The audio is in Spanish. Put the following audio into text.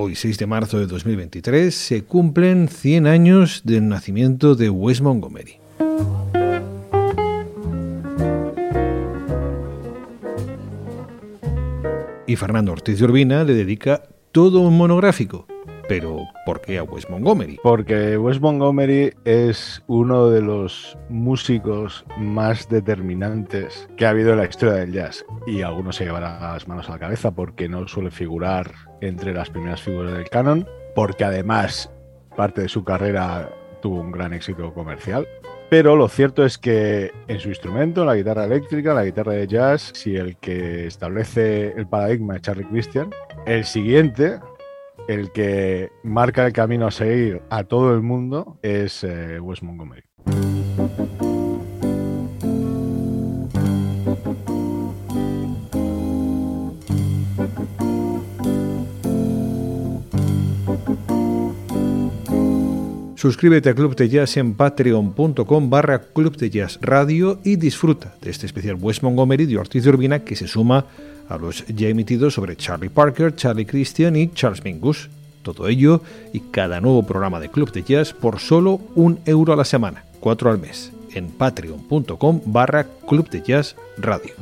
Hoy 6 de marzo de 2023 se cumplen 100 años del nacimiento de Wes Montgomery. Y Fernando Ortiz de Urbina le dedica todo un monográfico pero, ¿por qué a Wes Montgomery? Porque Wes Montgomery es uno de los músicos más determinantes que ha habido en la historia del jazz. Y algunos se llevarán las manos a la cabeza porque no suele figurar entre las primeras figuras del canon, porque además parte de su carrera tuvo un gran éxito comercial. Pero lo cierto es que en su instrumento, la guitarra eléctrica, la guitarra de jazz, si el que establece el paradigma es Charlie Christian, el siguiente, el que marca el camino a seguir a todo el mundo es eh, Wes Montgomery. Suscríbete a Club de Jazz en patreon.com barra Club de Jazz Radio y disfruta de este especial Wes Montgomery de Ortiz de Urbina que se suma a los ya emitidos sobre Charlie Parker, Charlie Christian y Charles Mingus. Todo ello y cada nuevo programa de Club de Jazz por solo un euro a la semana, cuatro al mes, en patreon.com barra Club de Jazz Radio.